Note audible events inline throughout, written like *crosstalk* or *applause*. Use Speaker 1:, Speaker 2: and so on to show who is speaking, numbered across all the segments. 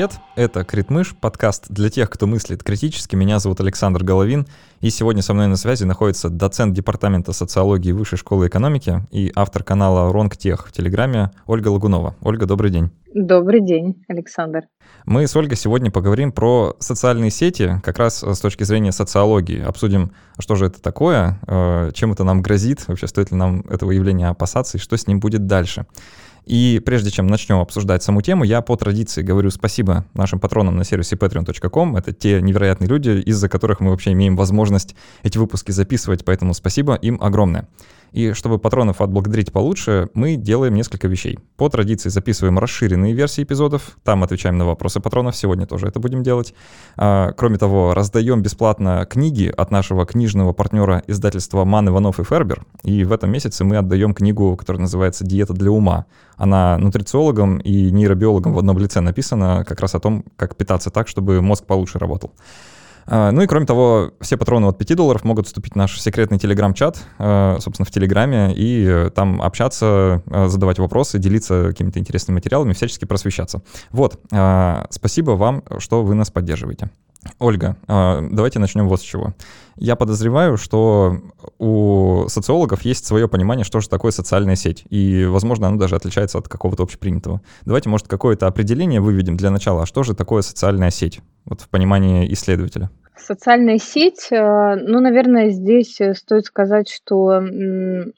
Speaker 1: Привет, это Критмыш, подкаст для тех, кто мыслит критически. Меня зовут Александр Головин, и сегодня со мной на связи находится доцент Департамента социологии Высшей школы экономики и автор канала Ронгтех в Телеграме Ольга Лагунова. Ольга, добрый день.
Speaker 2: Добрый день, Александр.
Speaker 1: Мы с Ольгой сегодня поговорим про социальные сети, как раз с точки зрения социологии. Обсудим, что же это такое, э, чем это нам грозит, вообще стоит ли нам этого явления опасаться и что с ним будет дальше. И прежде чем начнем обсуждать саму тему, я по традиции говорю спасибо нашим патронам на сервисе patreon.com. Это те невероятные люди, из-за которых мы вообще имеем возможность эти выпуски записывать, поэтому спасибо им огромное. И чтобы патронов отблагодарить получше, мы делаем несколько вещей. По традиции записываем расширенные версии эпизодов, там отвечаем на вопросы патронов, сегодня тоже это будем делать. А, кроме того, раздаем бесплатно книги от нашего книжного партнера издательства Ман, Иванов и Фербер. И в этом месяце мы отдаем книгу, которая называется «Диета для ума». Она нутрициологом и нейробиологом в одном лице написана как раз о том, как питаться так, чтобы мозг получше работал. А, ну и кроме того, все патроны от 5 долларов могут вступить в наш секретный телеграм-чат, а, собственно, в Телеграме, и э, там общаться, а, задавать вопросы, делиться какими-то интересными материалами, всячески просвещаться. Вот, спасибо вам, что вы нас поддерживаете. Ольга, давайте начнем вот с чего. Я подозреваю, что у социологов есть свое понимание, что же такое социальная сеть, и, возможно, оно даже отличается от какого-то общепринятого. Давайте, может, какое-то определение выведем для начала, а что же такое социальная сеть, вот в понимании исследователя.
Speaker 2: Социальная сеть, э, ну, наверное, здесь э, стоит сказать, что,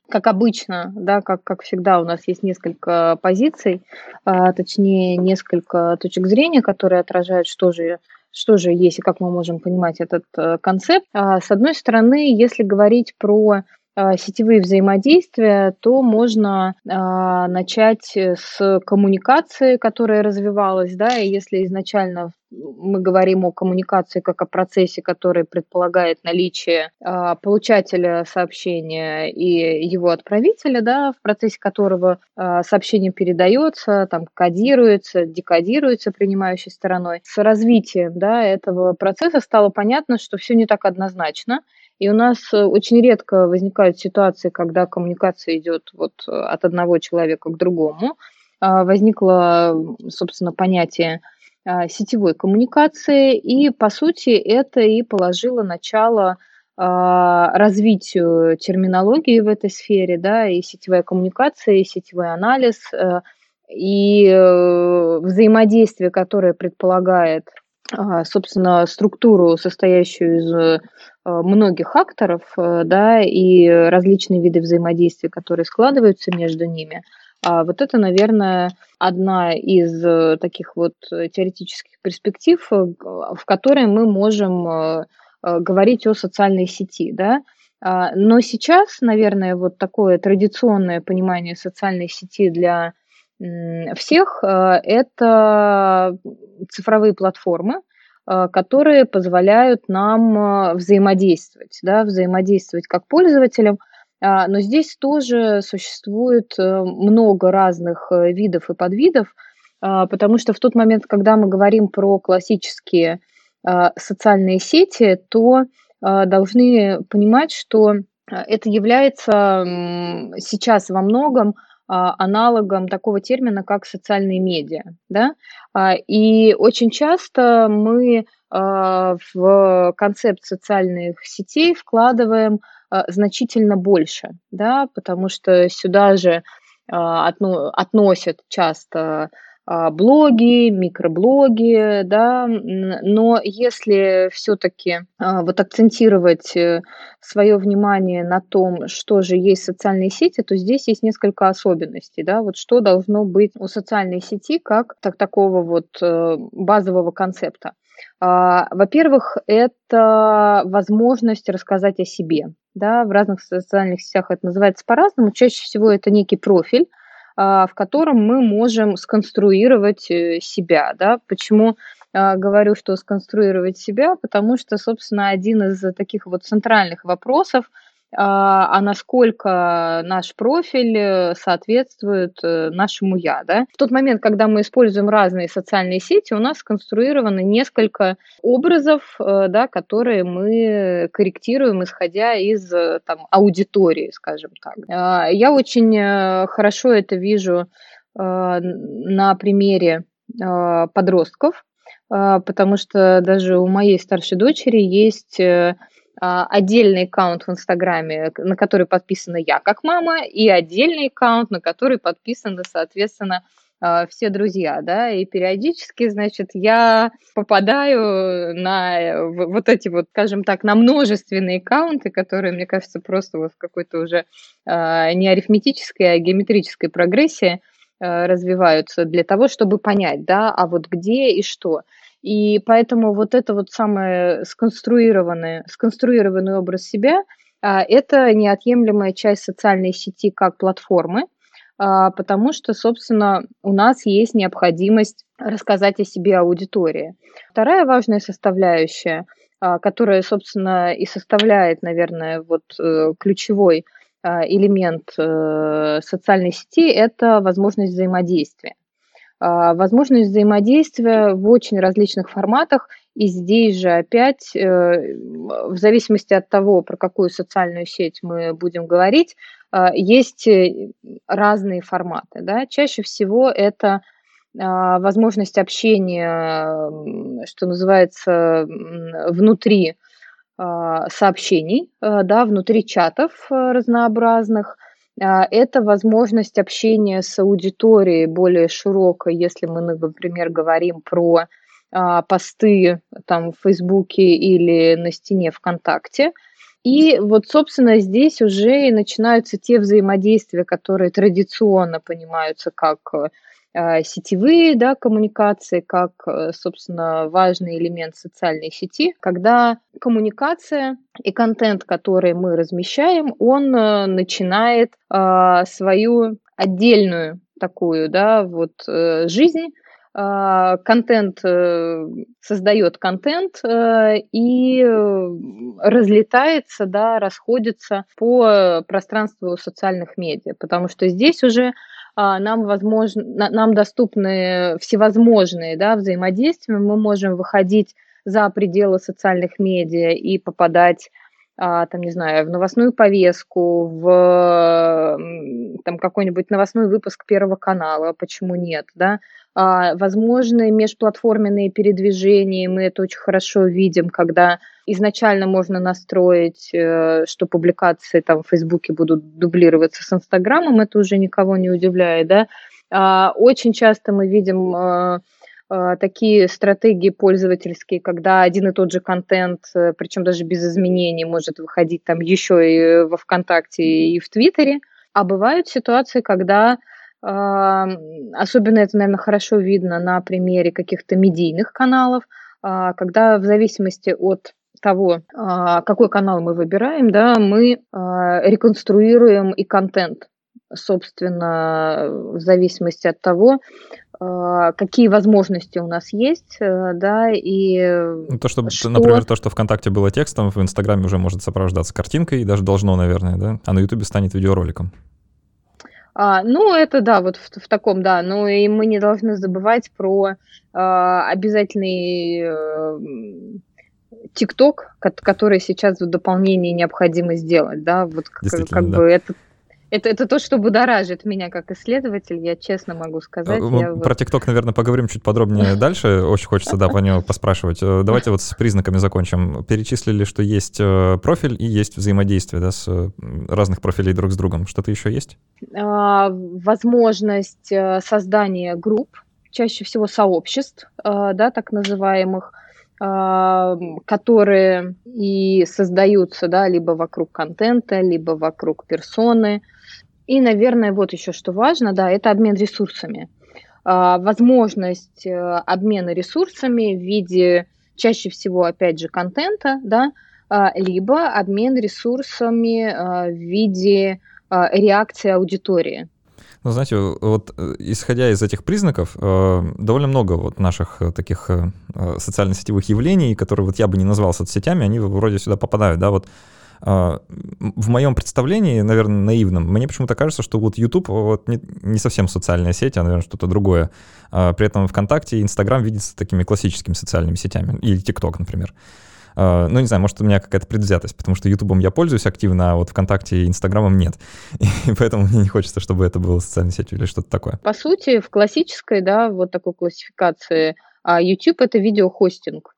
Speaker 2: как обычно, да, как, как всегда, у нас есть несколько позиций, а, точнее, несколько точек зрения, которые отражают, что же что же есть и как мы можем понимать этот э, концепт. А, с одной стороны, если говорить про сетевые взаимодействия, то можно начать с коммуникации, которая развивалась, да, и если изначально мы говорим о коммуникации как о процессе, который предполагает наличие а, получателя сообщения и его отправителя, да, в процессе которого сообщение передается, там кодируется, декодируется принимающей стороной. С развитием да, этого процесса стало понятно, что все не так однозначно, и у нас очень редко возникают ситуации, когда коммуникация идет вот э, от одного человека к другому. А, возникло, собственно, понятие а, сетевой коммуникации, и, по сути, это и положило начало а, развитию терминологии в этой сфере, да, и сетевая коммуникация, и сетевой анализ, э, и взаимодействие, которое предполагает собственно, структуру, состоящую из Э, многих акторов, э, да, и различные виды взаимодействия, которые складываются между ними. А вот это, наверное, одна из э, таких вот теоретических перспектив, в которой мы можем говорить о социальной сети, да. А, но сейчас, наверное, вот такое традиционное понимание социальной сети для всех – это цифровые платформы, Э, которые позволяют нам э, взаимодействовать, да, взаимодействовать как пользователям, а, но здесь тоже существует э, много разных видов и подвидов, а, потому что в тот момент, когда мы говорим про классические социальные сети, то должны понимать, что это является сейчас во многом а, аналогом такого термина, как социальные медиа. Да? А, и очень часто мы а, в концепт социальных сетей вкладываем значительно больше, да, потому что сюда же относят часто а, блоги, микроблоги, да, но если все-таки а, вот акцентировать э, свое внимание на том, что же есть социальные сети, то здесь есть несколько особенностей, да, вот что должно быть у социальной сети как так, такого вот э, базового концепта. А, во-первых, это возможность рассказать о себе, да, в разных социальных сетях это называется по-разному, чаще всего это некий профиль, а, в котором мы можем сконструировать э, себя. Да? Почему а, говорю, что сконструировать себя? Потому что, собственно, один из таких вот центральных вопросов – а, а насколько наш профиль э, соответствует э, нашему я. Да? В тот момент, когда мы используем разные социальные сети, у нас сконструированы несколько образов, э, да, которые мы корректируем, исходя из там, аудитории, скажем так. А, я очень хорошо это вижу на примере подростков, потому что даже у моей старшей дочери есть отдельный аккаунт в Инстаграме, на который подписана я как мама, и отдельный аккаунт, на который подписаны, соответственно, а, все друзья, да, и периодически, значит, я попадаю на э, вот эти вот, скажем так, на множественные аккаунты, которые, мне кажется, просто вот в какой-то уже а, не арифметической, а геометрической прогрессии а, развиваются для того, чтобы понять, да, а вот где и что. И поэтому вот это вот самое сконструированное, сконструированный образ себя, это неотъемлемая часть социальной сети как платформы, а, потому что, собственно, у нас есть необходимость рассказать о себе аудитории. Вторая важная составляющая, а, которая, собственно, и составляет, наверное, вот э, ключевой а, элемент э, социальной сети, это возможность взаимодействия. Возможность взаимодействия в очень различных форматах, и здесь же опять, э, в зависимости от того, про какую социальную сеть мы будем говорить, а, есть э, разные форматы. Да? Чаще всего это а, возможность общения, что называется, внутри а, сообщений, да, внутри чатов разнообразных. Это возможность общения с аудиторией более широкой, если мы, например, говорим про посты там в Фейсбуке или на стене ВКонтакте – и вот, собственно, здесь уже и начинаются те взаимодействия, которые традиционно понимаются как э, сетевые да, коммуникации, как, э, собственно, важный элемент социальной сети, когда коммуникация и контент, который мы размещаем, он э, начинает свою отдельную такую, да, вот жизнь, а, контент э, создает контент э, и разлетается, да, расходится по пространству социальных медиа, потому что здесь уже а, нам, возможно, нам доступны всевозможные да, взаимодействия, мы можем выходить за пределы социальных медиа и попадать а, там, не знаю, в новостную повестку, в там какой-нибудь новостной выпуск Первого канала, почему нет, да, а, возможны межплатформенные передвижения, мы это очень хорошо видим, когда изначально можно настроить, э, что публикации там в Фейсбуке будут дублироваться с Инстаграмом, это уже никого не удивляет, да. А, очень часто мы видим э, такие стратегии пользовательские, когда один и тот же контент, причем даже без изменений, может выходить там еще и во ВКонтакте и в Твиттере. А бывают ситуации, когда Особенно это, наверное, хорошо видно на примере каких-то медийных каналов, а, когда в зависимости от того, а, какой канал мы выбираем, да, мы а, реконструируем и контент, собственно, в зависимости от того, какие возможности у нас есть, э, да, и
Speaker 1: ну, то, что, что... например, то, что ВКонтакте было текстом, в Инстаграме уже может сопровождаться картинкой, даже должно, наверное, да, а на Ютубе станет видеороликом.
Speaker 2: А, ну, это да, вот в, в таком, да. Ну и мы не должны забывать про а, обязательный ТикТок, который сейчас в дополнение необходимо сделать, да, вот как, как да. бы это это, это то, что будоражит меня как исследователь, я честно могу сказать.
Speaker 1: Мы
Speaker 2: я
Speaker 1: про ТикТок, наверное, поговорим чуть подробнее *laughs* дальше. Очень хочется, да, по нему поспрашивать. Э, давайте вот с признаками закончим. Перечислили, что есть э, профиль и есть взаимодействие да, с разных профилей друг с другом. Что-то еще есть?
Speaker 2: А, возможность э, создания групп, чаще всего сообществ, да, так называемых, а, которые и создаются, да, либо вокруг контента, либо вокруг персоны, и, наверное, вот еще что важно, да, это обмен ресурсами. А, возможность э, обмена ресурсами в виде чаще всего, опять же, контента, да, а, либо обмен ресурсами а, в виде реакции аудитории.
Speaker 1: Ну, знаете, вот э, исходя из этих признаков, э, довольно много вот наших таких социально-сетевых явлений, которые вот я бы не назвал соцсетями, они вроде сюда попадают, да, вот в моем представлении, наверное, наивном, мне почему-то кажется, что вот YouTube вот не, не совсем социальная сеть, а, наверное, что-то другое. А, при этом ВКонтакте и Инстаграм видятся такими классическими социальными сетями, или ТикТок, например. э, ну, не знаю, может, у меня какая-то предвзятость, потому что Ютубом я пользуюсь активно, а вот ВКонтакте и Инстаграмом нет. *laughs* И поэтому мне не хочется, чтобы это было социальной сетью или что-то такое.
Speaker 2: По сути, в классической, да, вот такой классификации а YouTube — это видеохостинг.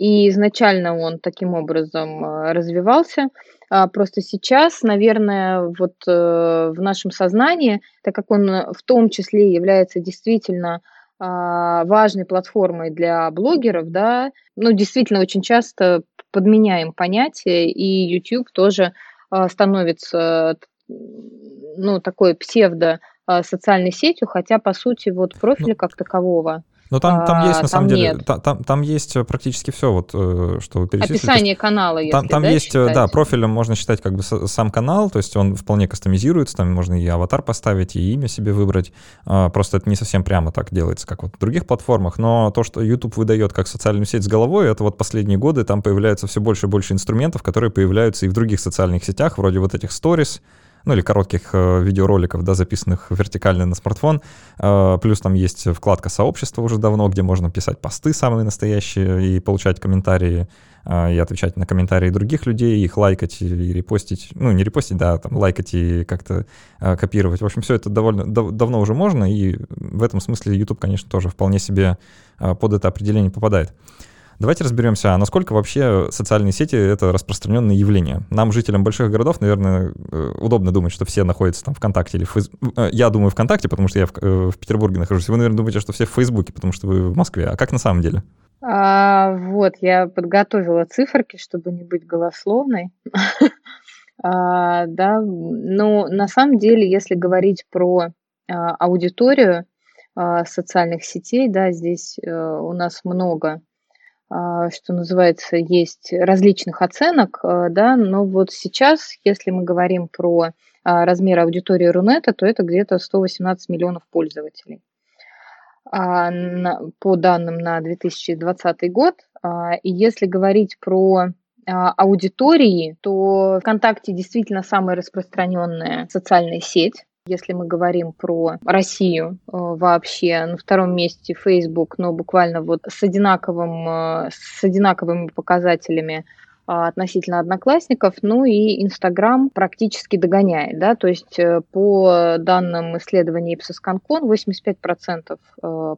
Speaker 2: И изначально он таким образом э, развивался. А просто сейчас, наверное, вот э, в нашем сознании, так как он в том числе является действительно а, важной платформой для блогеров, да, ну, действительно очень часто подменяем понятие, и YouTube тоже а, становится, ну, такой псевдо социальной сетью, хотя, по сути, вот профиля ну, как такового
Speaker 1: но там, там есть, на там самом деле, там, там, есть э, практически все, вот, э, что вы перечислили.
Speaker 2: Описание канала, если,
Speaker 1: Там, там
Speaker 2: да,
Speaker 1: есть,
Speaker 2: считать?
Speaker 1: да, профилем можно считать как бы сам канал, то есть он вполне кастомизируется, там можно и аватар поставить, и имя себе выбрать. А, просто это не совсем прямо так делается, как вот в других платформах. Но то, что YouTube выдает как социальную сеть с головой, это вот последние годы там появляется все больше и больше инструментов, которые появляются и в других социальных сетях, вроде вот этих stories, ну или коротких э, видеороликов, да, записанных вертикально на смартфон. Э, плюс там есть вкладка сообщества уже давно, где можно писать посты самые настоящие и получать комментарии э, и отвечать на комментарии других людей, их лайкать и репостить, ну не репостить, да, там лайкать и как-то копировать. В общем, все это довольно дав давно уже можно, и в этом смысле YouTube, конечно, тоже вполне себе под это определение попадает. Давайте разберемся, а насколько вообще социальные сети — это распространенное явление. Нам, жителям больших городов, наверное, э, удобно думать, что все находятся там ВКонтакте или Фейс... Э, я думаю ВКонтакте, потому что я в, э, в Петербурге нахожусь. Вы, наверное, думаете, что все в Фейсбуке, потому что вы в Москве. А как на самом деле?
Speaker 2: А, вот, я подготовила циферки, чтобы не быть голословной. *laughs* а, да, но на самом деле, если говорить про а, аудиторию а, социальных сетей, да, здесь у нас много что называется, есть различных оценок, а, да, но вот сейчас, если мы говорим про а, размер аудитории Рунета, то это где-то 118 миллионов пользователей. По данным на 2020 год. И если говорить про аудитории, то ВКонтакте действительно самая распространенная социальная сеть если мы говорим про Россию э, вообще, на втором месте Facebook, но буквально вот с, одинаковым, э, с одинаковыми показателями а, относительно одноклассников, ну и Инстаграм практически догоняет, да, то есть э, по данным исследования Ipsos Cancun 85%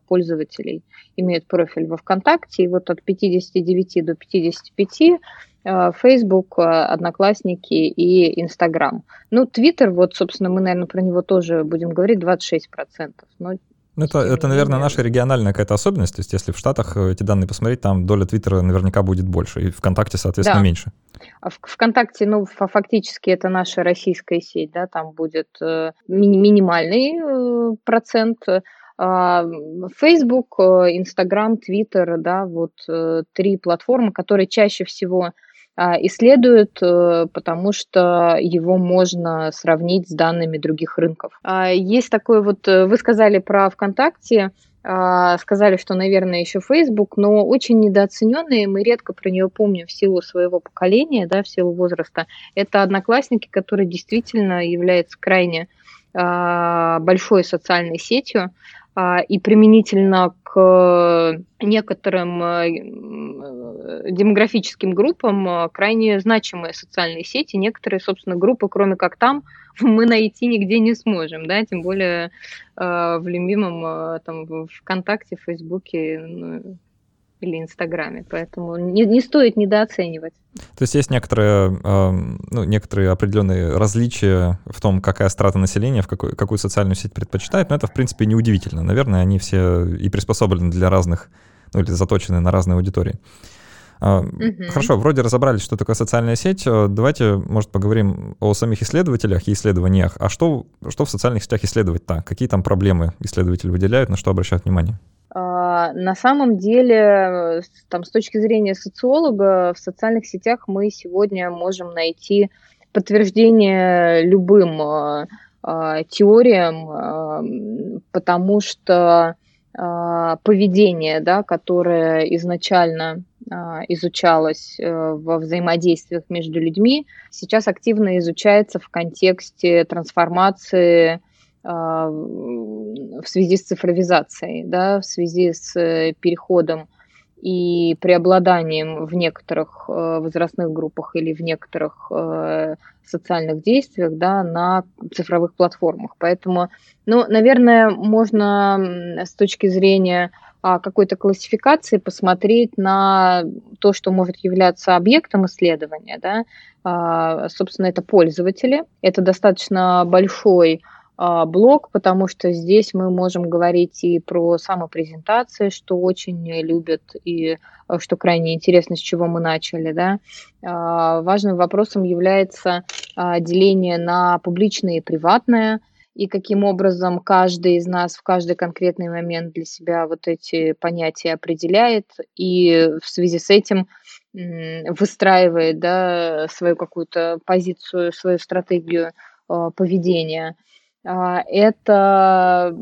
Speaker 2: пользователей имеют профиль во ВКонтакте, и вот от 59 до 55 Э, Facebook, э, Одноклассники и Инстаграм. Ну, Твиттер, вот, собственно, мы, наверное, про него тоже будем говорить, 26%. Но
Speaker 1: ну, это, это, наверное, наша региональная какая-то особенность. То есть, если в Штатах э, эти данные посмотреть, там доля Твиттера наверняка будет больше, и ВКонтакте, соответственно, да. меньше.
Speaker 2: А в ВКонтакте, ну, фактически это наша российская сеть, да, там будет э, ми- минимальный э, процент. А, Facebook, Instagram, Twitter, да, вот э, три платформы, которые чаще всего исследуют, э, потому что его можно сравнить с данными других рынков. А, есть такой вот, э, вы сказали про ВКонтакте, а, сказали, что, наверное, еще Facebook, но очень недооцененные, мы редко про нее помним в силу своего поколения, да, в силу возраста. Это одноклассники, которые действительно являются крайне большой социальной сетью. А, и применительно к некоторым э, демографическим группам э, крайне значимые социальные сети. Некоторые, собственно, группы, кроме как там, *laughs* мы найти нигде не сможем, да, тем более э, в любимом там ВКонтакте, Фейсбуке, ну, или Инстаграме. Поэтому не, не стоит недооценивать.
Speaker 1: То есть есть некоторые, э, ну, некоторые определенные различия в том, какая страта населения, в какую, какую социальную сеть предпочитает, но это, в принципе, неудивительно. Наверное, они все и приспособлены для разных, ну, или заточены на разные аудитории. Uh, Хорошо, вроде разобрались, что такое социальная сеть. Э, давайте, может, поговорим о самих исследователях и исследованиях. А что, что в социальных сетях исследовать-то? Какие там проблемы исследователи выделяют, на что обращают внимание?
Speaker 2: А, на самом деле, там, с точки зрения социолога, в социальных сетях мы сегодня можем найти подтверждение любым а, а, теориям, потому что поведение, да, которое изначально изучалось э, во взаимодействиях между людьми, сейчас активно изучается в контексте трансформации в связи с цифровизацией, да, в связи с э, переходом и преобладанием в некоторых э, возрастных группах или в некоторых э, социальных действиях да, на цифровых платформах. Поэтому, ну, наверное, можно с точки зрения а, какой-то классификации посмотреть на то, что может являться объектом исследования. Да? А, собственно, это пользователи. Это достаточно большой а, блог, потому что здесь мы можем говорить и про самопрезентации, что очень любят, и а, что крайне интересно, с чего мы начали. Да? А, важным вопросом является деление на публичное и приватное, и каким образом каждый из нас в каждый конкретный момент для себя вот эти понятия определяет, и в связи с этим выстраивает да, свою какую-то позицию, свою стратегию поведения – а, это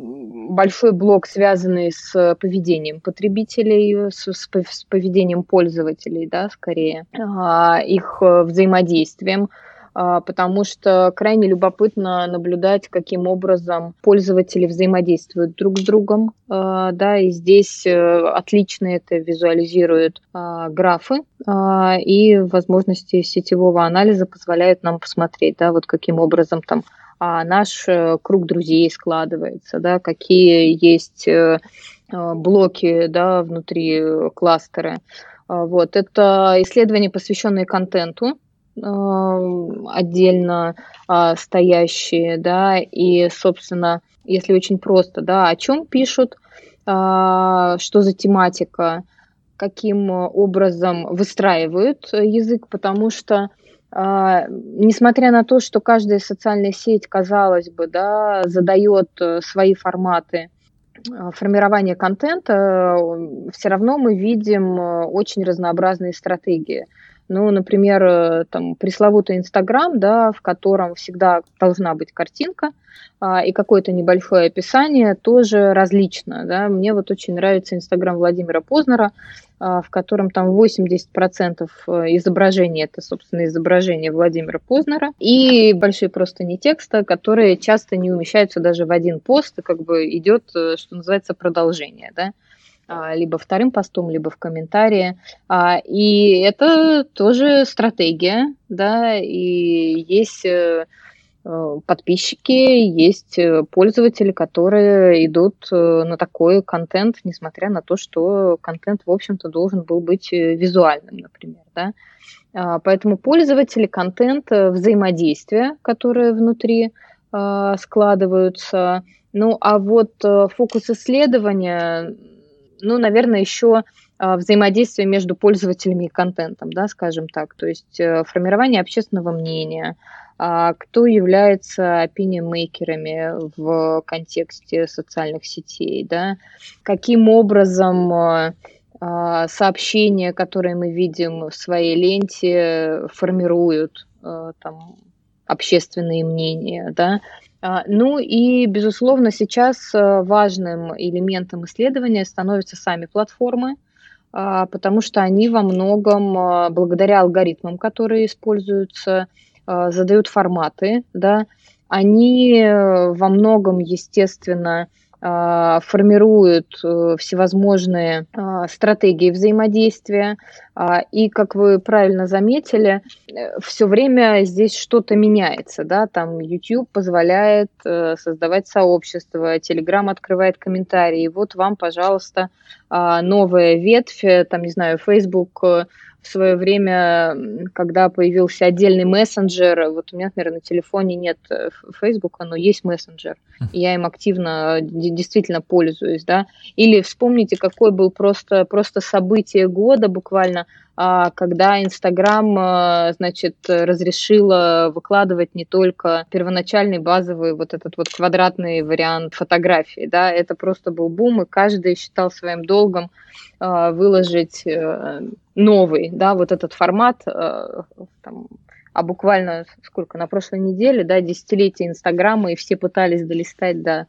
Speaker 2: большой блок, связанный с поведением потребителей, с, поведением пользователей, да, скорее, а, их э, взаимодействием, а, потому что крайне любопытно наблюдать, каким образом пользователи взаимодействуют друг с другом, да, и здесь э, отлично это визуализируют графы, и возможности сетевого анализа позволяют нам посмотреть, да, вот каким образом там а наш э, круг друзей складывается, да, какие есть э, блоки да, внутри кластера. А, вот. Это исследования, посвященные контенту, отдельно а, стоящие, да, и, собственно, если очень просто, да, о чем пишут, что за тематика, каким образом выстраивают язык, потому что а, несмотря на то, что каждая социальная сеть, казалось бы, да, задает э, свои форматы а, формирования контента, э, все равно мы видим э, очень разнообразные стратегии. Ну, например, там пресловутый Инстаграм, да, в котором всегда должна быть картинка а, и какое-то небольшое описание, тоже различно. Да. Мне вот очень нравится Инстаграм Владимира Познера, а, в котором там 80% э, изображений это, собственно, изображение Владимира Познера, и большие просто не текста, которые часто не умещаются даже в один пост, и как бы идет, э, что называется, продолжение, да, либо вторым постом, либо в комментарии. А, и это тоже стратегия, да, и есть э, Э, подписчики, есть э, пользователи, которые идут на такой контент, несмотря на то, что контент, в общем-то, должен был быть визуальным, например. Да? А, поэтому пользователи, контент, взаимодействия, которые внутри складываются. Ну, а вот фокус исследования, ну, наверное, еще взаимодействие между пользователями и контентом, да, скажем так, то есть формирование общественного мнения, а кто является опинион-мейкерами в контексте социальных сетей, да, каким образом а, а, сообщения, которые мы видим в своей ленте, формируют там, общественные мнения, да. Ну и, безусловно, сейчас важным элементом исследования становятся сами платформы, потому что они во многом, благодаря алгоритмам, которые используются, а, задают форматы, да, они э, во многом, естественно, а, формируют э, всевозможные а, стратегии взаимодействия. И, как вы правильно заметили, э, все время здесь что-то меняется. Да? Там YouTube позволяет создавать сообщество, Telegram открывает комментарии. Вот вам, пожалуйста, новая ветвь, там, не знаю, Facebook в свое время, когда появился отдельный мессенджер, вот у меня, например, на телефоне нет Фейсбука, но есть мессенджер, и я им активно действительно пользуюсь, да. Или вспомните, какое был просто, просто событие года буквально, когда Инстаграм, а, значит, разрешила выкладывать не только первоначальный базовый вот этот вот квадратный вариант фотографии, да, это просто был бум, и каждый считал своим долгом а, выложить э, новый, да, вот этот формат, э, там, а буквально сколько, на прошлой неделе, да, десятилетие Инстаграма, и все пытались долистать до,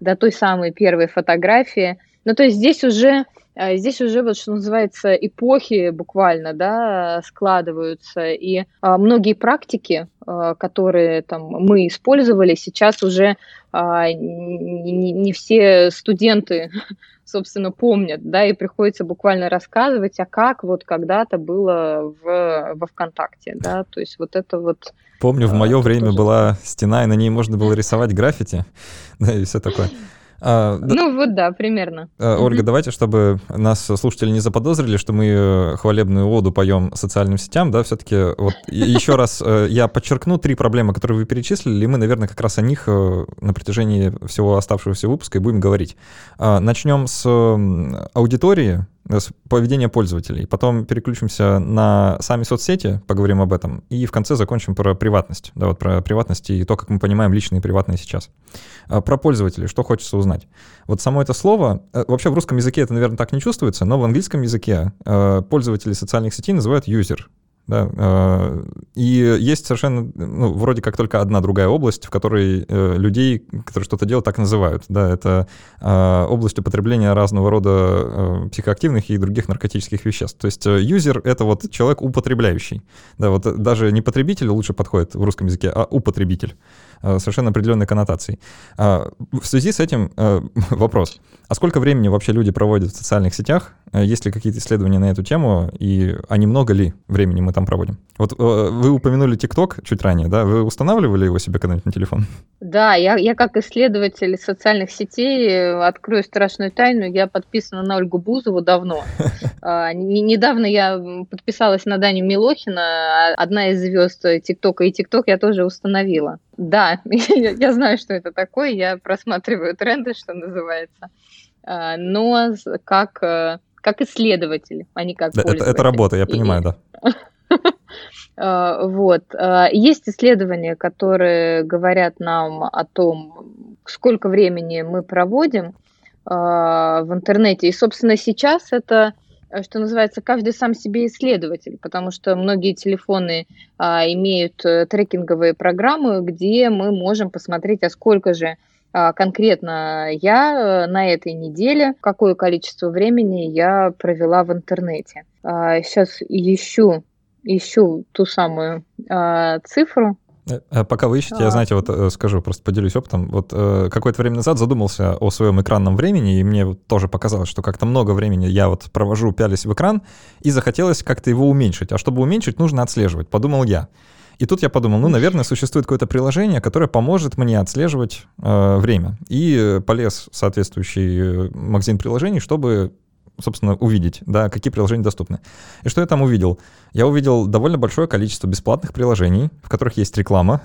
Speaker 2: до той самой первой фотографии. Ну, то есть здесь уже А здесь уже вот, что называется, эпохи буквально, да, складываются, и а, многие практики, а, которые там мы использовали, сейчас уже а, не, не все студенты, *laughs* собственно, помнят, да, и приходится буквально рассказывать, а как вот когда-то было в, во ВКонтакте, да, то есть вот это вот...
Speaker 1: Помню, в мое время тоже... была стена, и на ней можно было рисовать граффити, *laughs* да, и все такое.
Speaker 2: А, ну вот да, примерно.
Speaker 1: А, Ольга, давайте, чтобы нас слушатели не заподозрили, что мы э, хвалебную воду поем социальным сетям, да, все-таки вот еще раз э, я подчеркну три проблемы, которые вы перечислили, и мы, наверное, как раз о них э, на протяжении всего оставшегося выпуска и будем говорить. А, начнем с аудитории, с поведения пользователей. Потом переключимся на сами соцсети, поговорим об этом. И в конце закончим про приватность. Да, вот про приватность и то, как мы понимаем личные и приватные сейчас. А, про пользователей, что хочется узнать. Вот само это слово, э, вообще в русском языке это, наверное, так не чувствуется, но в английском языке э, пользователи социальных сетей называют user. Да, э, и есть совершенно, ну, вроде как только одна другая область, в которой э, людей, которые что-то делают, так называют. Да, это э, область употребления разного рода психоактивных и других наркотических веществ. То есть юзер — это вот человек употребляющий. Да, вот даже не потребитель лучше подходит в русском языке, а употребитель. Э, совершенно определенной коннотацией. А, в связи с этим э, *laughs* вопрос. А сколько времени вообще люди проводят в социальных сетях? Э, есть ли какие-то исследования на эту тему? И а немного ли времени мы там проводим? Вот вы упомянули ТикТок чуть ранее, да? Вы устанавливали его себе когда-нибудь на телефон?
Speaker 2: Да, я, я как исследователь социальных сетей открою страшную тайну. Я подписана на Ольгу Бузову давно. *laughs* А, недавно я подписалась на Даню Милохина, а одна из звезд ТикТока, и ТикТок я тоже установила. Да, *laughs* я знаю, что это такое, я просматриваю тренды, что называется, а, но как, э, как исследователь, а не как
Speaker 1: пользователь. Это, это работа, я понимаю, да. *laughs*
Speaker 2: А, вот. А, есть исследования, которые говорят нам о том, сколько времени мы проводим в интернете. И, собственно, сейчас это что называется, каждый сам себе исследователь, потому что многие телефоны а, имеют э, трекинговые программы, где мы можем посмотреть, а сколько же а, конкретно я э, на этой неделе, какое количество времени я провела в интернете. А, сейчас ищу, ищу ту самую а, цифру,
Speaker 1: Э, э, пока вы ищете, я, знаете, вот э, скажу, просто поделюсь опытом. Вот какое-то время назад задумался о своем экранном времени, и мне тоже показалось, что как-то много времени я вот провожу, пялись в экран, и захотелось как-то его уменьшить. А чтобы уменьшить, нужно отслеживать, подумал я. И тут я подумал, ну, наверное, существует какое-то приложение, которое поможет мне отслеживать э, время. И полез в соответствующий магазин приложений, чтобы собственно, увидеть, да, какие приложения доступны. И что я там увидел? Я увидел довольно большое количество бесплатных приложений, в которых есть реклама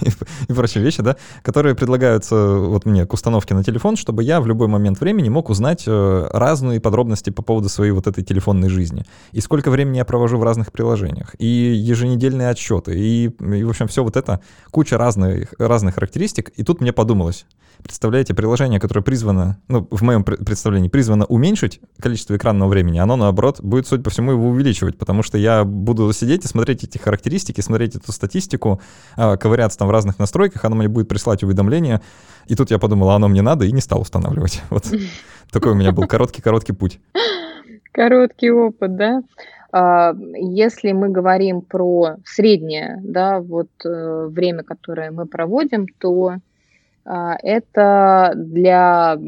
Speaker 1: *laughs* и прочие вещи, да, которые предлагаются вот мне к установке на телефон, чтобы я в любой момент времени мог узнать э, разные подробности по поводу своей вот этой телефонной жизни. И сколько времени я провожу в разных приложениях, и еженедельные отчеты, и, и в общем, все вот это, куча разных, разных характеристик. И тут мне подумалось, представляете, приложение, которое призвано, ну, в моем представлении, призвано уменьшить количество экранного времени, оно, наоборот, будет, судя по всему, его увеличивать, потому что я буду сидеть и смотреть эти характеристики, смотреть эту статистику, а, ковыряться там в разных настройках, оно мне будет прислать уведомления, и тут я подумал, а оно мне надо, и не стал устанавливать. *laughs* Вот такой у меня был короткий-короткий путь.
Speaker 2: Короткий опыт, да? А, если мы говорим про среднее, да, вот э, время, которое мы проводим, то а, это для,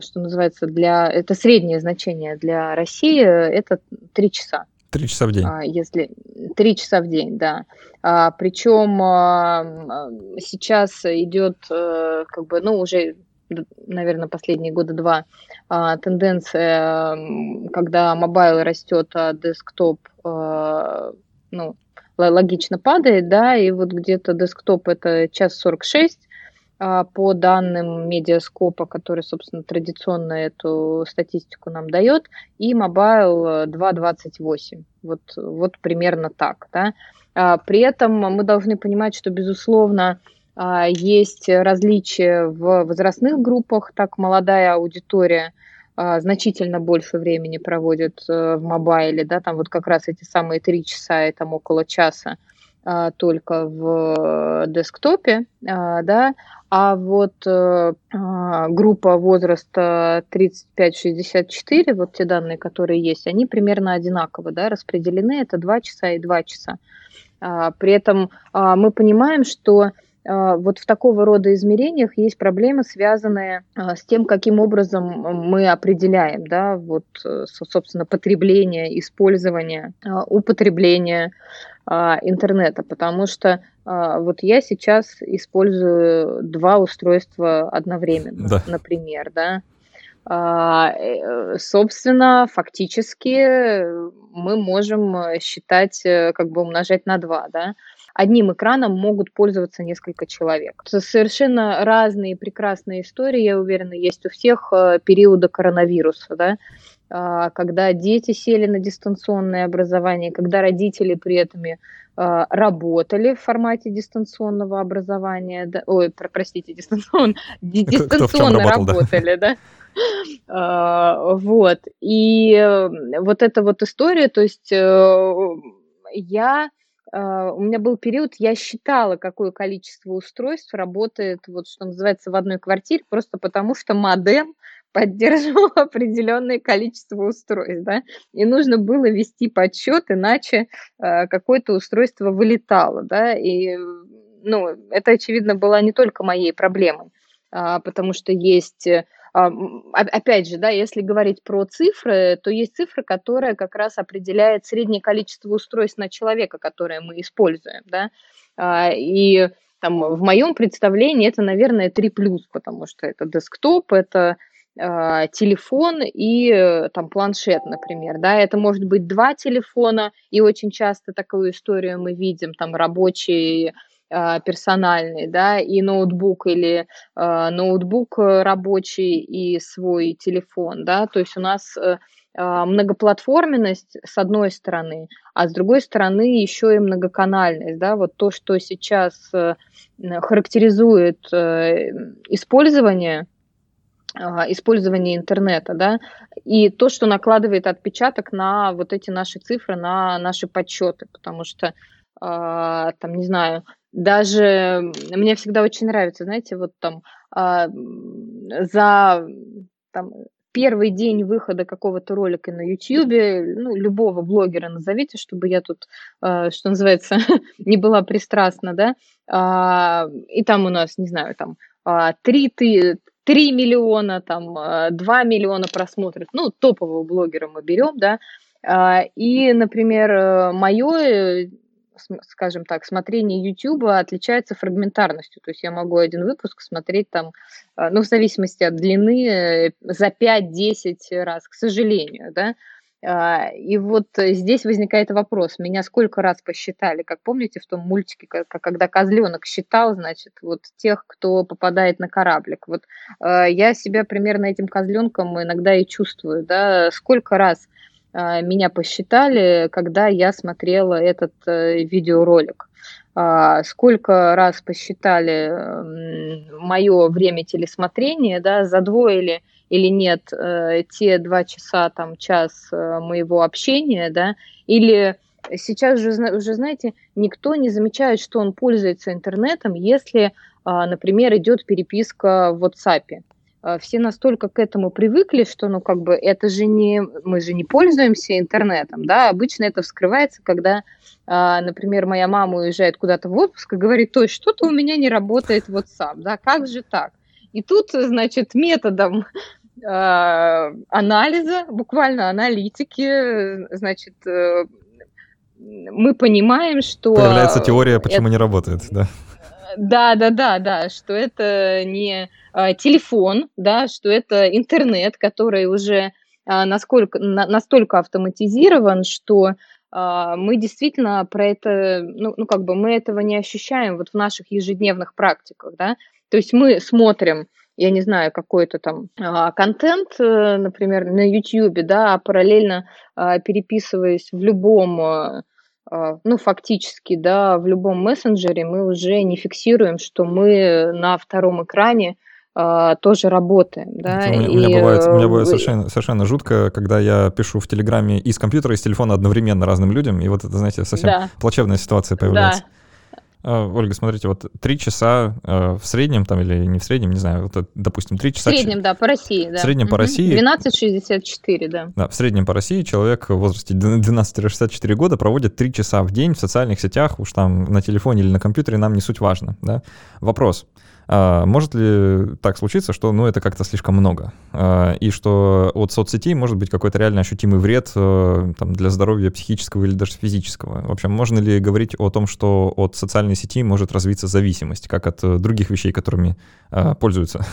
Speaker 2: что называется, для, это среднее значение для России, это 3 часа.
Speaker 1: Три часа в день.
Speaker 2: А, если три часа в день, да. А, причем а, сейчас идет, э, как бы, ну уже, наверное, последние года два тенденция, когда mobile растет, а десктоп, ну логично падает, да, и вот где-то десктоп это час 46, а, по данным медиаскопа, который, собственно, традиционно эту статистику нам дает, и Mobile 2.28. Вот, вот примерно так. Да? А, при этом мы должны понимать, что, безусловно, а, есть различия в возрастных группах, так молодая аудитория значительно больше времени проводит э, в мобайле, да, там вот как раз эти самые три часа и там около часа только в десктопе, да, а вот группа возраста 35-64, вот те данные, которые есть, они примерно одинаково да, распределены, это 2 часа и 2 часа. При этом мы понимаем, что а, вот в такого рода измерениях есть проблемы, связанные а, с тем, каким образом мы определяем, да, вот, э, собственно, потребление, использование, а, употребление интернета, потому что вот я сейчас использую два устройства одновременно, да. например, да, э, собственно, фактически мы можем считать, э, как бы умножать на два, да, одним экраном могут пользоваться несколько человек. Совершенно разные прекрасные истории, я уверена, есть у всех э, периода коронавируса, да, а, когда дети сели на дистанционное образование, когда родители при этом э, работали в формате дистанционного образования, да, ой, простите, дистанционно, дистанционно работали, да, а, вот, и э, вот эта вот история, то есть я а, у меня был период, я считала, какое количество устройств работает, вот что называется, в одной квартире, просто потому что модем поддерживал *laughs* определенное количество устройств, да, и нужно было вести подсчет, иначе э, какое-то устройство вылетало, да, и, ну, это, очевидно, была не только моей проблемой, а, потому что есть Опять же, да, если говорить про цифры, то есть цифра, которая как раз определяет среднее количество устройств на человека, которое мы используем, да, а, и там, в моем представлении это, наверное, 3 плюс, потому что это десктоп, это э, телефон и там планшет, например, да, это может быть два телефона, и очень часто такую историю мы видим, там рабочий а, персональный, да, и ноутбук или э, ноутбук рабочий и свой телефон, да, то есть у нас э, многоплатформенность с одной стороны, а с другой стороны еще и многоканальность, да, вот то, что сейчас э, характеризует э, использование использование интернета, да, и то, что накладывает отпечаток на вот эти наши цифры, на наши подсчеты, потому что, э, там, не знаю, даже мне всегда очень нравится, знаете, вот там а, за там, первый день выхода какого-то ролика на YouTube, ну, любого блогера назовите, чтобы я тут, а, что называется, *laughs* не была пристрастна, да, а, и там у нас, не знаю, там а, 3, ты, 3 миллиона, там, 2 а, миллиона просмотров, ну, топового блогера мы берем, да, а, и, например, э, мое скажем так, смотрение YouTube отличается фрагментарностью. То есть я могу один выпуск смотреть там, ну, в зависимости от длины, э, за 5-10 раз, к сожалению, да. А, и вот здесь возникает вопрос, меня сколько раз посчитали, как помните в том мультике, когда козленок считал, значит, вот тех, кто попадает на кораблик. Вот а, я себя примерно этим козленком иногда и чувствую, да, сколько раз а, меня посчитали, когда я смотрела этот э, видеоролик. А, сколько раз посчитали мое время телесмотрения, да, задвоили или нет э, те два часа, там, час э, моего общения, да, или сейчас же, уже, знаете, никто не замечает, что он пользуется интернетом, если, а, например, идет переписка в WhatsApp. А, все настолько к этому привыкли, что, ну, как бы, это же не, мы же не пользуемся интернетом, да, обычно это вскрывается, когда, а, например, моя мама уезжает куда-то в отпуск и говорит, то есть что-то у меня не работает WhatsApp, да, как же так? И тут, значит, методом а, анализа, буквально аналитики, значит, э, мы понимаем, что...
Speaker 1: Появляется теория, почему это... не работает, да?
Speaker 2: Да, да, да, да, что это не э, телефон, да, что это интернет, который уже э, насколько, на, настолько автоматизирован, что э, мы действительно про это, ну, ну, как бы мы этого не ощущаем вот в наших ежедневных практиках, да, то есть мы смотрим, я не знаю, какой-то там а, контент, например, на YouTube, да, а параллельно а, переписываясь в любом а, ну, фактически, да, в любом мессенджере мы уже не фиксируем, что мы на втором экране а, тоже работаем. Да?
Speaker 1: У, меня, и... у, меня бывает, у меня бывает совершенно, совершенно жутко, когда я пишу в Телеграме из компьютера, и с телефона одновременно разным людям, и вот это, знаете, совсем да. плачевная ситуация появляется. Да. Ольга, смотрите, вот три часа э, в среднем там или не в среднем, не знаю, вот, допустим, три часа...
Speaker 2: В среднем, да, по России, да.
Speaker 1: В среднем по России...
Speaker 2: 12,64, да.
Speaker 1: Да, в среднем по России человек в возрасте 12-64 года проводит три часа в день в социальных сетях, уж там на телефоне или на компьютере, нам не суть важно, да. Вопрос. А, может ли так случиться, что ну, это как-то слишком много? А, и что от соцсетей может быть какой-то реально ощутимый вред а, там, для здоровья психического или даже физического? В общем, можно ли говорить о том, что от социальной сети может развиться зависимость, как от э, других вещей, которыми а, пользуются?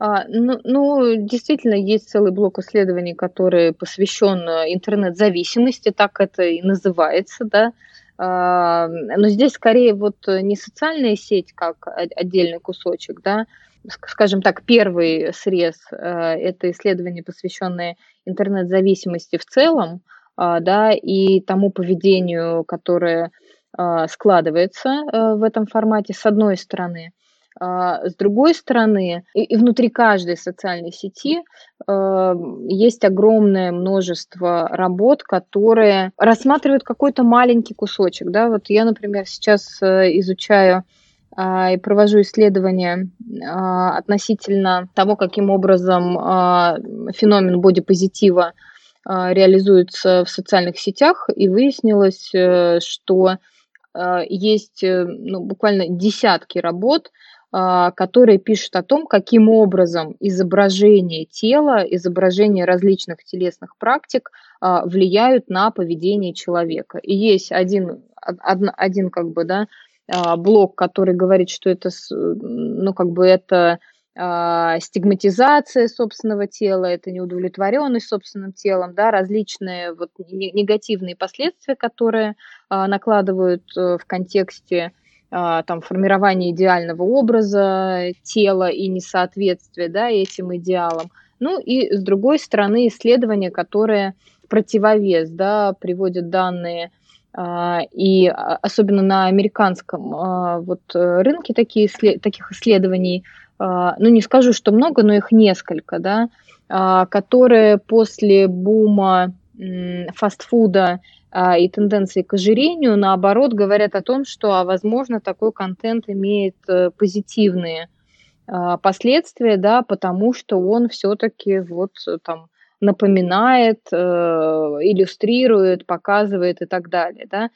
Speaker 2: А, ну, ну, действительно, есть целый блок исследований, который посвящен э, интернет-зависимости, так это и называется, да, но здесь скорее вот не социальная сеть как отдельный кусочек, да, скажем так, первый срез э, – это исследование, посвященное интернет-зависимости в целом, а, да, и тому поведению, которое а, складывается э, в этом формате, с одной стороны. А, с другой стороны, и внутри каждой социальной сети э, есть огромное множество работ, которые рассматривают какой-то маленький кусочек. Да? Вот я, например, сейчас э, изучаю а, и провожу исследования а, относительно того, каким образом феномен бодипозитива реализуется в социальных сетях, и выяснилось, э, что есть ну, буквально десятки работ, которые пишут о том, каким образом изображение тела, изображение различных телесных практик а, влияют на поведение человека. И есть один, один, как бы, да, а, блок, который говорит, что это, ну, как бы это стигматизация собственного тела, это неудовлетворенность собственным телом, да, различные вот негативные последствия, которые накладывают э, в контексте а, там, формирование идеального образа тела и несоответствие да, этим идеалам. Ну и с другой стороны исследования, которые противовес да, приводят данные а, и особенно на американском а, вот, рынке такие, таких исследований, ну не скажу, что много, но их несколько, да, которые после бума фастфуда а, и тенденции к ожирению, наоборот, говорят о том, что, а, возможно, такой контент имеет э, позитивные а, последствия, да, потому что он все-таки вот там напоминает, э, иллюстрирует, показывает и так далее, да.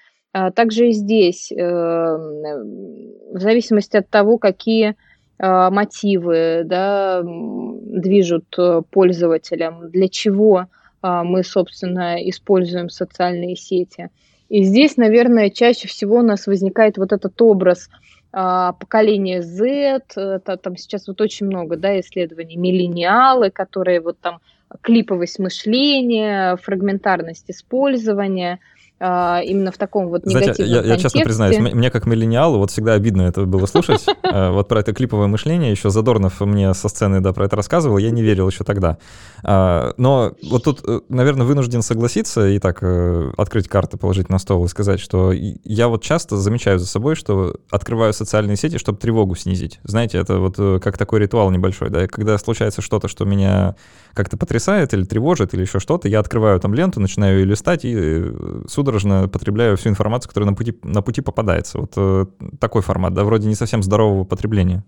Speaker 2: Также и здесь, э, в зависимости от того, какие мотивы да, движут пользователям, для чего а, мы, собственно, используем социальные сети. И здесь, наверное, чаще всего у нас возникает вот этот образ а, поколения Z, это, там сейчас вот очень много да, исследований, миллениалы, которые вот там клиповость мышления, фрагментарность использования – а, именно в таком вот негативном Знаете,
Speaker 1: я, я честно признаюсь, мне как миллениалу вот всегда обидно это было слушать. *laughs* А, вот про это клиповое мышление, еще Задорнов мне со сцены да, про это рассказывал, я не верил еще тогда. А, но вот тут, э, наверное, вынужден согласиться и так э, открыть карты, положить на стол и сказать, что я вот часто замечаю за собой, что открываю социальные сети, чтобы тревогу снизить. Знаете, это вот э, как такой ритуал небольшой, да, когда случается что-то, что меня как-то потрясает или тревожит или еще что-то, я открываю там ленту, начинаю ее листать и судорожно судорожно потребляю всю информацию, которая на пути, на пути попадается. Вот э, такой формат, да, вроде не совсем здорового потребления.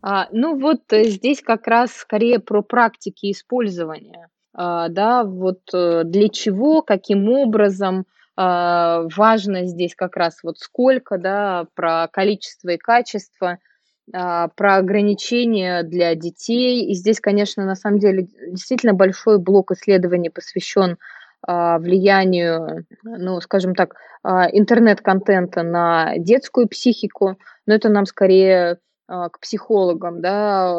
Speaker 2: А, ну вот э, здесь как раз скорее про практики использования. А, да, вот э, для чего, каким образом, а, важно здесь как раз вот сколько, да, про количество и качество, про ограничения для детей. И здесь, конечно, на самом деле действительно большой блок исследований посвящен а, влиянию, ну, скажем так, а, интернет-контента на детскую психику, но это нам скорее а, к психологам, да.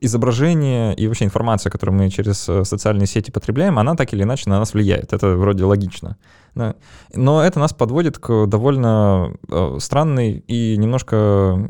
Speaker 1: Изображение и вообще информация, которую мы через э, социальные сети потребляем, она так или иначе на нас влияет. Это вроде логично. Да. Но это нас подводит к довольно э, странной и немножко,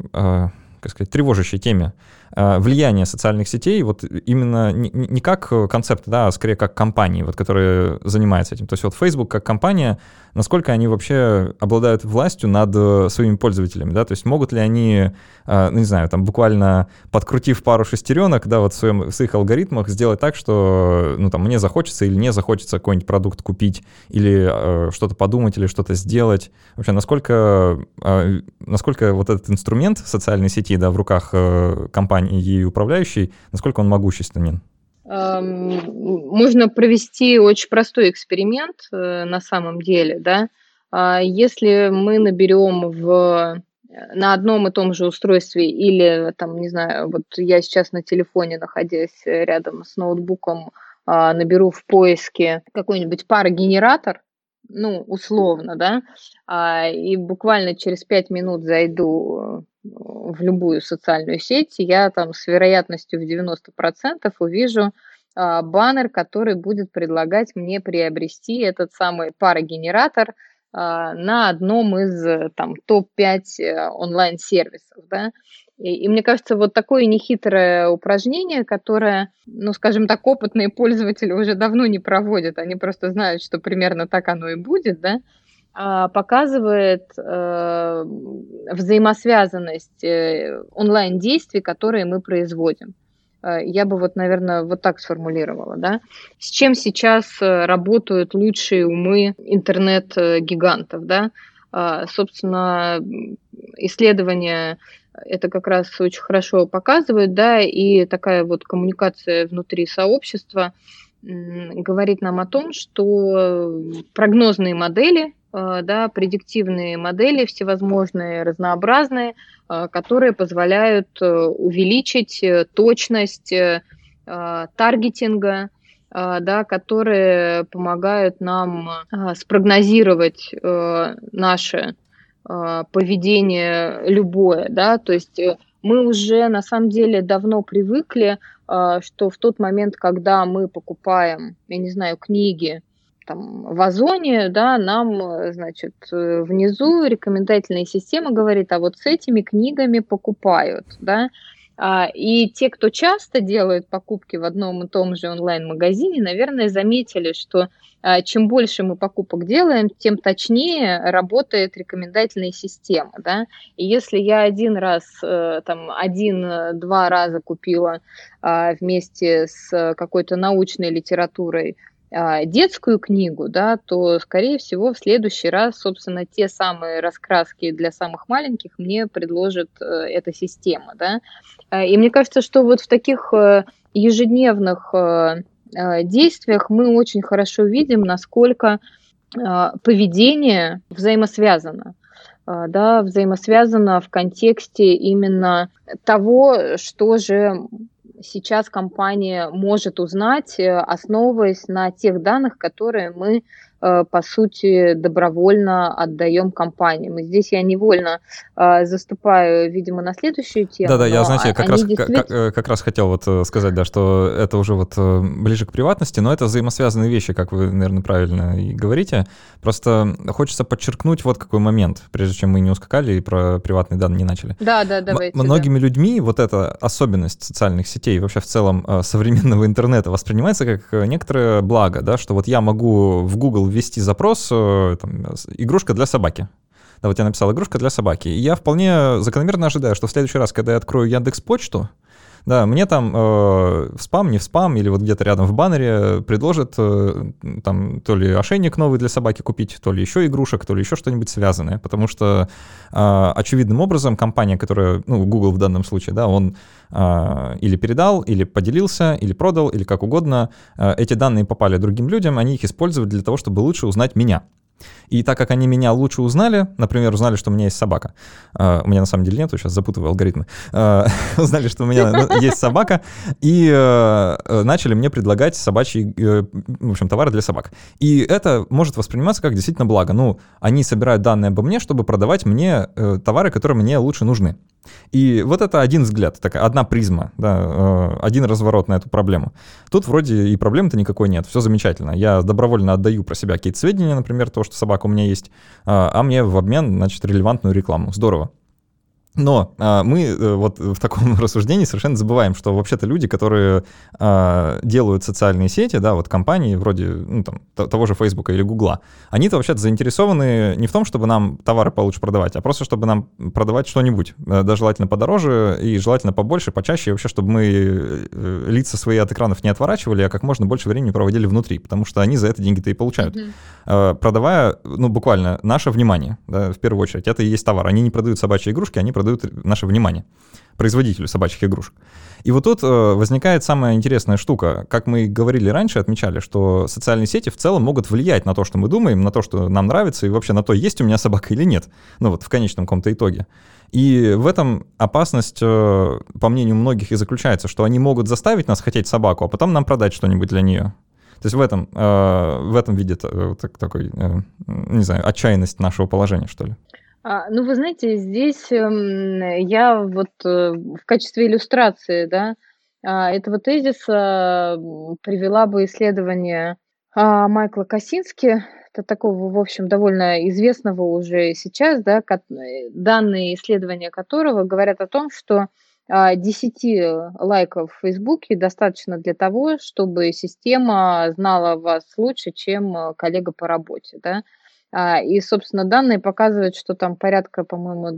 Speaker 1: как сказать, тревожащей теме. Э, влияние социальных сетей, вот именно не, не как концепт, да, а скорее как компании, вот, которые занимаются этим. То есть вот Facebook как компания, насколько они вообще обладают властью над э, своими пользователями, да, то есть могут ли они, ну не знаю, там буквально подкрутив пару шестеренок, да, вот в, своем, в своих алгоритмах сделать так, что, ну там, мне захочется или не захочется какой-нибудь продукт купить, или э, что-то подумать, или что-то сделать. Вообще, насколько, э, насколько вот этот инструмент социальной сети, да, в руках э, компании и управляющей, насколько он могущественен?
Speaker 2: Можно провести очень простой эксперимент э, на самом деле, да. А если мы наберем в на одном и том же устройстве или там, не знаю, вот я сейчас на телефоне, находясь рядом с ноутбуком, а, наберу в поиске какой-нибудь парогенератор, ну, условно, да, а, и буквально через пять минут зайду в любую социальную сеть, я там с вероятностью в 90% увижу а, баннер, который будет предлагать мне приобрести этот самый парогенератор а, на одном из там топ-5 э, онлайн-сервисов, да, и, и мне кажется, вот такое нехитрое упражнение, которое, ну, скажем так, опытные пользователи уже давно не проводят, они просто знают, что примерно так оно и будет, да, показывает э, взаимосвязанность э, онлайн-действий, которые мы производим. Э, я бы вот, наверное, вот так сформулировала, да. С чем сейчас работают лучшие умы интернет-гигантов, да. А, собственно, исследования это как раз очень хорошо показывает, да, и такая вот коммуникация внутри сообщества говорит нам о том, что прогнозные модели да, предиктивные модели всевозможные, разнообразные, э, которые позволяют э, увеличить точность таргетинга, да, которые помогают нам спрогнозировать наше поведение любое, да, то есть мы уже на самом деле давно привыкли, что в тот момент, когда мы покупаем, я не знаю, книги, там, в Озоне, да, нам, э, значит, э, внизу рекомендательная система говорит, а вот с этими книгами покупают, да, а, и те, кто часто делают покупки в одном и том же онлайн-магазине, наверное, заметили, что а, чем больше мы покупок делаем, тем точнее работает рекомендательная система. Да? И если я один раз, э, там, один-два раза купила а, вместе с какой-то научной литературой детскую книгу, да, то, скорее всего, в следующий раз, собственно, те самые раскраски для самых маленьких мне предложит э, эта система, да. А, и мне кажется, что вот в таких э, ежедневных э, действиях мы очень хорошо видим, насколько поведение взаимосвязано да, взаимосвязано в контексте именно того, что же сейчас компания может узнать, э, основываясь на тех данных, которые мы по сути, добровольно отдаем компаниям. И здесь я невольно э, заступаю, видимо, на следующую тему.
Speaker 1: Да-да, я, знаете, как раз, действительно... как, э, как раз хотел вот сказать, да, что это уже вот ближе к приватности, но это взаимосвязанные вещи, как вы, наверное, правильно и говорите. Просто хочется подчеркнуть вот какой момент, прежде чем мы не ускакали и про приватные данные не начали.
Speaker 2: Да, да, давайте.
Speaker 1: М- многими да. людьми вот эта особенность социальных сетей, вообще в целом современного *laughs* интернета воспринимается как некоторое благо, да, что вот я могу в Google ввести запрос э, там, «игрушка для собаки». Да, вот я написал «игрушка для собаки». И я вполне закономерно ожидаю, что в следующий раз, когда я открою Яндекс Почту, да, мне там э, в спам, не в спам, или вот где-то рядом в баннере предложат э, там то ли ошейник новый для собаки купить, то ли еще игрушек, то ли еще что-нибудь связанное. Потому что э, очевидным образом компания, которая, ну, Google в данном случае, да, он э, или передал, или поделился, или продал, или как угодно, э, эти данные попали другим людям, они их используют для того, чтобы лучше узнать меня. И так как они меня лучше узнали, например, узнали, что у меня есть собака, uh, у меня на самом деле нету, сейчас запутываю алгоритмы, uh, *laughs* узнали, что у меня ну, есть собака, и uh, начали мне предлагать собачьи, в общем, товары для собак. И это может восприниматься как действительно благо. Ну, они собирают данные обо мне, чтобы продавать мне товары, которые мне лучше нужны. И вот это один взгляд, такая одна призма, да, э, один разворот на эту проблему. Тут вроде и проблем-то никакой нет, все замечательно. Я добровольно отдаю про себя какие-то сведения, например, то, что собака у меня есть, а, а мне в обмен, значит, релевантную рекламу. Здорово. Но а, мы э, вот в таком *laughs* рассуждении совершенно забываем, что вообще-то люди, которые а, делают социальные сети, да, вот компании вроде ну, там, того же Фейсбука или Гугла, они-то вообще-то заинтересованы не в том, чтобы нам товары получше продавать, а просто чтобы нам продавать что-нибудь, э, да, желательно подороже и желательно побольше, почаще, и вообще, чтобы мы э, лица свои от экранов не отворачивали, а как можно больше времени проводили внутри, потому что они за это деньги-то и получают. Mm-hmm. Продавая, ну, буквально наше внимание, да, в первую очередь, это и есть товар. Они не продают собачьи игрушки, они продают дают наше внимание производителю собачьих игрушек. И вот тут э, возникает самая интересная штука. Как мы говорили раньше, отмечали, что социальные сети в целом могут влиять на то, что мы думаем, на то, что нам нравится, и вообще на то, есть у меня собака или нет. Ну вот в конечном каком-то итоге. И в этом опасность, э, по мнению многих, и заключается, что они могут заставить нас хотеть собаку, а потом нам продать что-нибудь для нее. То есть в этом, э, в этом виде такой, не знаю, отчаянность нашего положения, что ли.
Speaker 2: А, ну, вы знаете, здесь эм, я вот э, в качестве иллюстрации, да, а, этого тезиса привела бы исследование а, Майкла Косински, такого, в общем, довольно известного уже сейчас, да, данные исследования которого говорят о том, что 10 лайков в Фейсбуке достаточно для того, чтобы система знала вас лучше, чем э, коллега по работе, да. А, и, собственно, данные показывают, что там порядка, по-моему,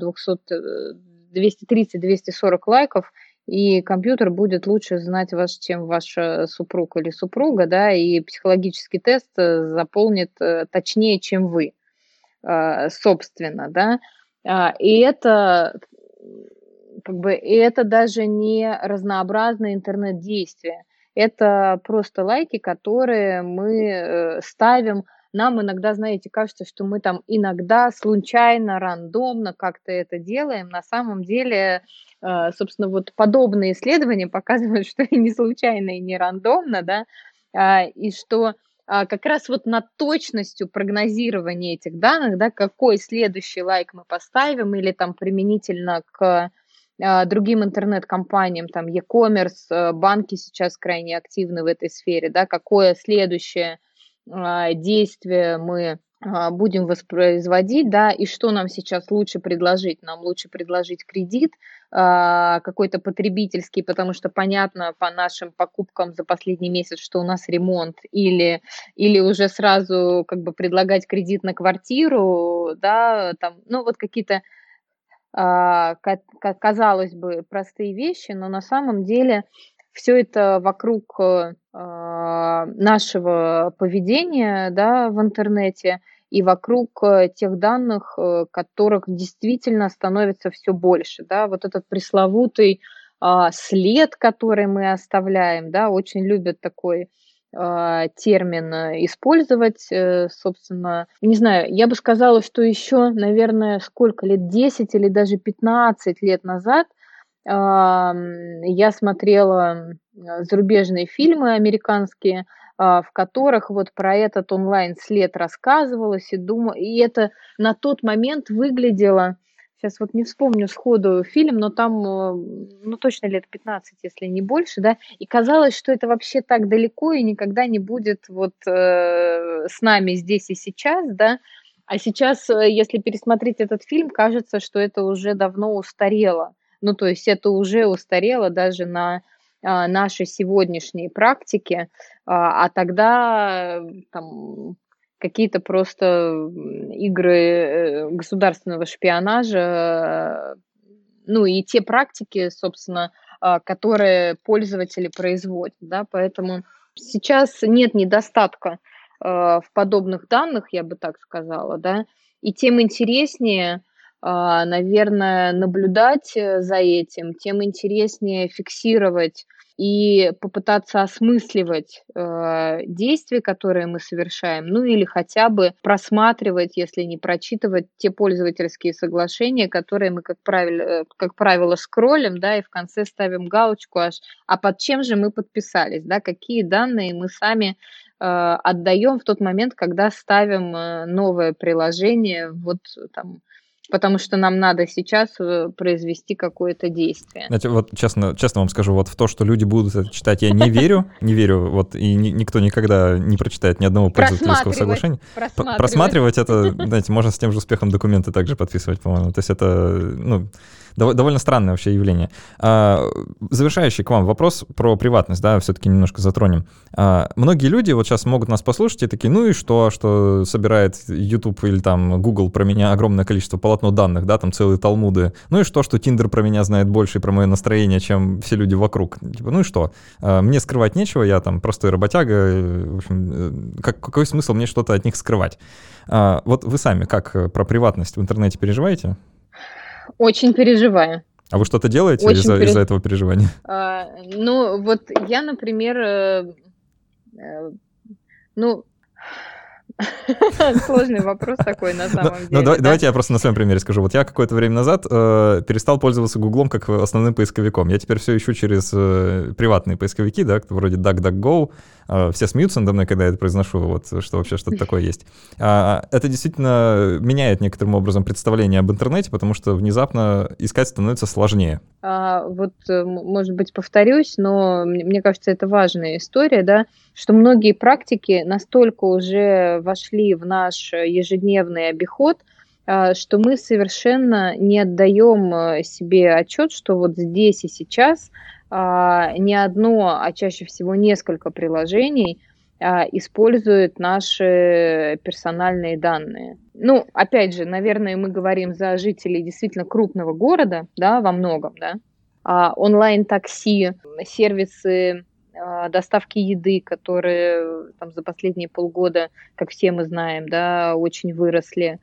Speaker 2: 230-240 лайков, и компьютер будет лучше знать вас, чем ваш супруг или супруга, да, и психологический тест э, заполнит э, точнее, чем вы, э, собственно, да. А, и это как бы, и это даже не разнообразное интернет-действие. Это просто лайки, которые мы ставим нам иногда, знаете, кажется, что мы там иногда случайно, рандомно как-то это делаем. На самом деле, э, собственно, вот подобные исследования *laughs* показывают, что и не случайно, и не рандомно, да, а, и что а, как раз вот над точностью прогнозирования этих данных, да, какой следующий лайк мы поставим, или там применительно к а, другим интернет-компаниям, там e-commerce, э, банки сейчас крайне активны в этой сфере, да, какое следующее действия мы а, будем воспроизводить, да, и что нам сейчас лучше предложить? Нам лучше предложить кредит а, какой-то потребительский, потому что понятно по нашим покупкам за последний месяц, что у нас ремонт, или, или уже сразу как бы предлагать кредит на квартиру, да, там, ну вот какие-то казалось бы, простые вещи, но на самом деле все это вокруг э, а, нашего поведения да, в интернете и вокруг э, тех данных, э, которых действительно становится все больше. Да? Вот этот пресловутый а, след, который мы оставляем, да, очень любят такой а, термин использовать, собственно, не знаю, я бы сказала, что еще, наверное, сколько лет, 10 или даже 15 лет назад я смотрела зарубежные фильмы американские, а, в которых вот про этот онлайн-след рассказывалось, и, думаю, и это на тот момент выглядело, сейчас вот не вспомню сходу фильм, но там, э, ну, точно лет 15, если не больше, да, и казалось, что это вообще так далеко и никогда не будет вот э, с нами здесь и сейчас, да, а сейчас, э, если пересмотреть этот фильм, кажется, что это уже давно устарело. Ну, то есть это уже устарело даже на а, нашей сегодняшней практики, а, а тогда там какие-то просто игры э, государственного шпионажа, ну и те практики, собственно, а, которые пользователи производят, да, поэтому сейчас нет недостатка в подобных данных, я бы так сказала, да, и тем интереснее наверное, наблюдать э, за этим, тем интереснее фиксировать и попытаться осмысливать э, действия, которые мы совершаем, ну или хотя бы просматривать, если не прочитывать те пользовательские соглашения, которые мы, как правило, э, как правило скроллим, да, и в конце ставим галочку аж, а под чем же мы подписались, да, какие данные мы сами э, отдаем в тот момент, когда ставим э, новое приложение, вот там потому что нам надо сейчас э, произвести какое-то действие.
Speaker 1: Знаете, вот честно, честно вам скажу, вот в то, что люди будут это читать, я не *laughs* верю, не верю, вот и ни, никто никогда не прочитает ни одного пользовательского соглашения. Просматривать. Просматривать это, *laughs* знаете, можно с тем же успехом документы также подписывать, по-моему. То есть это, ну, довольно странное вообще явление. А, завершающий к вам вопрос про приватность, да, все-таки немножко затронем. А, многие люди вот сейчас могут нас послушать и такие, ну и что, что собирает YouTube или там Google про меня огромное количество полотно данных, да, там целые талмуды. Ну и что, что Tinder про меня знает больше и про мое настроение, чем все люди вокруг. Типа, ну и что? А, мне скрывать нечего, я там простой работяга, в общем, э, как, какой смысл мне что-то от них скрывать? Вот вы сами как э, про приватность в интернете переживаете?
Speaker 2: Очень переживаю.
Speaker 1: А вы что-то делаете из-за переж... из этого переживания?
Speaker 2: А, ну, вот я, например, э, э, ну, *laughs* Сложный вопрос такой на самом деле. Ну,
Speaker 1: давайте я просто на своем примере скажу. Вот я какое-то время назад э, перестал пользоваться Гуглом как основным поисковиком. Я теперь все ищу через э, приватные поисковики, да, вроде DuckDuckGo. Э, все смеются надо мной, когда я это произношу, вот что вообще что-то *laughs* такое есть. А, это действительно меняет некоторым образом представление об интернете, потому что внезапно искать становится сложнее.
Speaker 2: А, вот, может быть, повторюсь, но мне кажется, это важная история, да, что многие практики настолько уже вошли в наш ежедневный обиход, а, что мы совершенно не отдаем э, себе отчет, что вот здесь и сейчас а, не одно, а чаще всего несколько приложений а, используют наши персональные данные. Ну, опять же, наверное, мы говорим за жителей действительно крупного города, да, во многом, да, онлайн-такси, сервисы доставки еды, которые там, за последние полгода, как все мы знаем, да, очень выросли,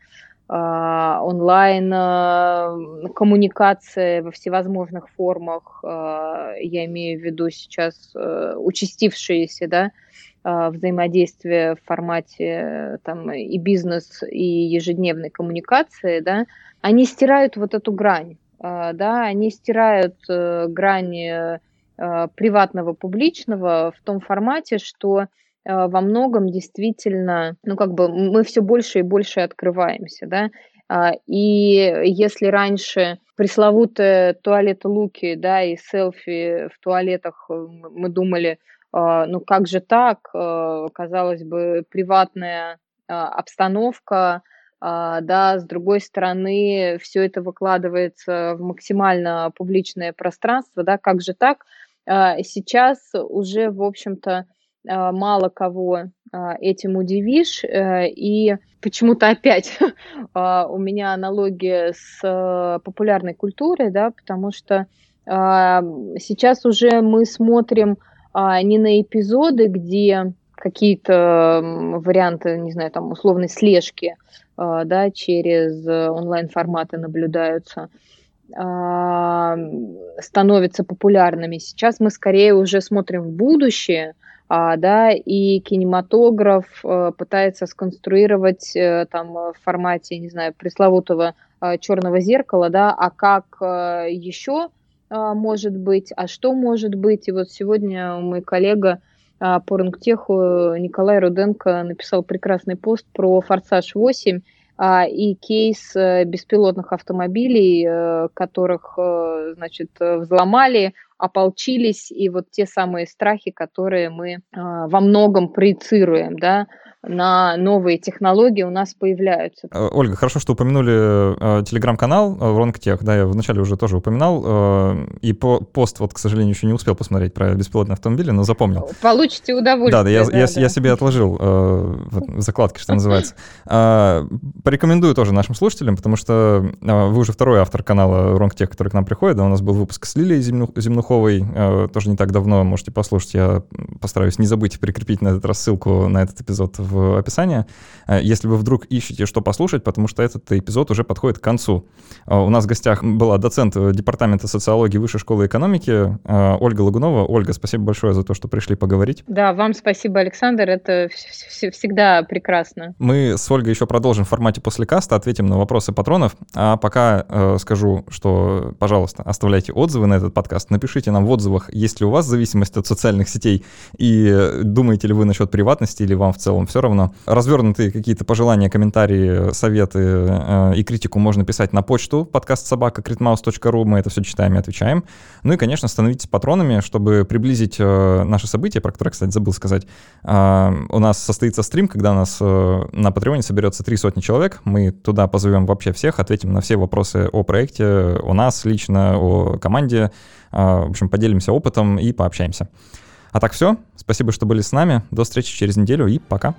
Speaker 2: а, онлайн а, коммуникация во всевозможных формах, я имею в виду сейчас участившиеся, да, взаимодействие в формате там, и бизнес, и ежедневной коммуникации, да, они стирают вот эту грань, да, они стирают э, грань Э, приватного, публичного в том формате, что э, во многом действительно, ну, как бы мы все больше и больше открываемся, да, а, и если раньше пресловутые туалеты луки, да, и селфи в туалетах, э, мы думали, ну как же так, казалось бы, приватная обстановка, да, с другой стороны, все это выкладывается в максимально публичное пространство, да, как же так, а, сейчас уже, в общем-то, а, мало кого а, этим удивишь. Э, и почему-то опять *laughs* у меня аналогия с популярной культурой, да, потому что сейчас уже мы смотрим не на эпизоды, где какие-то варианты, не знаю, там условной слежки, да, через онлайн-форматы наблюдаются, становятся популярными. Сейчас мы скорее уже смотрим в будущее, а, да, и кинематограф а, пытается сконструировать а, там в формате, не знаю, пресловутого а, черного зеркала, да, а как а, еще а, может быть, а что может быть. И вот сегодня мой коллега а, по Рунгтеху Николай Руденко написал прекрасный пост про «Форсаж 8», а, и кейс э, беспилотных автомобилей, э, которых, э, значит, взломали, ополчились, и вот те самые страхи, которые мы а, во многом проецируем, да, на новые технологии у нас появляются.
Speaker 1: Э, Ольга, хорошо, что упомянули э, телеграм-канал э, Ронгтех, да, я вначале уже тоже упоминал, э, и по, пост, вот, к сожалению, еще не успел посмотреть про беспилотные автомобили, но запомнил.
Speaker 2: Получите удовольствие.
Speaker 1: Да, да, я, да, я, да. я себе отложил э, в закладке, что называется. Э, порекомендую тоже нашим слушателям, потому что э, вы уже второй автор канала Ронгтех, который к нам приходит, да, у нас был выпуск с Лилией Земнуховой, э, тоже не так давно, можете послушать, я постараюсь не забыть прикрепить на этот раз ссылку на этот эпизод в описании, э, если вы вдруг ищете, что послушать, потому что этот эпизод уже подходит к концу. Э, у нас в гостях была доцент Департамента социологии Высшей школы экономики Ольга Лагунова. Ольга, спасибо большое за то, что пришли поговорить.
Speaker 2: Да, вам спасибо, Александр, это всегда прекрасно.
Speaker 1: Мы с Ольгой еще продолжим в формате после каста, ответим на вопросы патронов, а пока э, скажу, что, пожалуйста, оставляйте отзывы на этот подкаст, напишите Напишите нам в отзывах, есть ли у вас зависимость от социальных сетей, и думаете ли вы насчет приватности, или вам в целом все равно. Развернутые какие-то пожелания, комментарии, советы э, и критику можно писать на почту подкаст собака мы это все читаем и отвечаем. Ну и, конечно, становитесь патронами, чтобы приблизить э, наши события, про которые, кстати, забыл сказать. Э, у нас состоится стрим, когда у нас э, на Патреоне соберется три сотни человек. Мы туда позовем вообще всех, ответим на все вопросы о проекте, о нас лично, о команде. В общем, поделимся опытом и пообщаемся. А так все. Спасибо, что были с нами. До встречи через неделю и пока.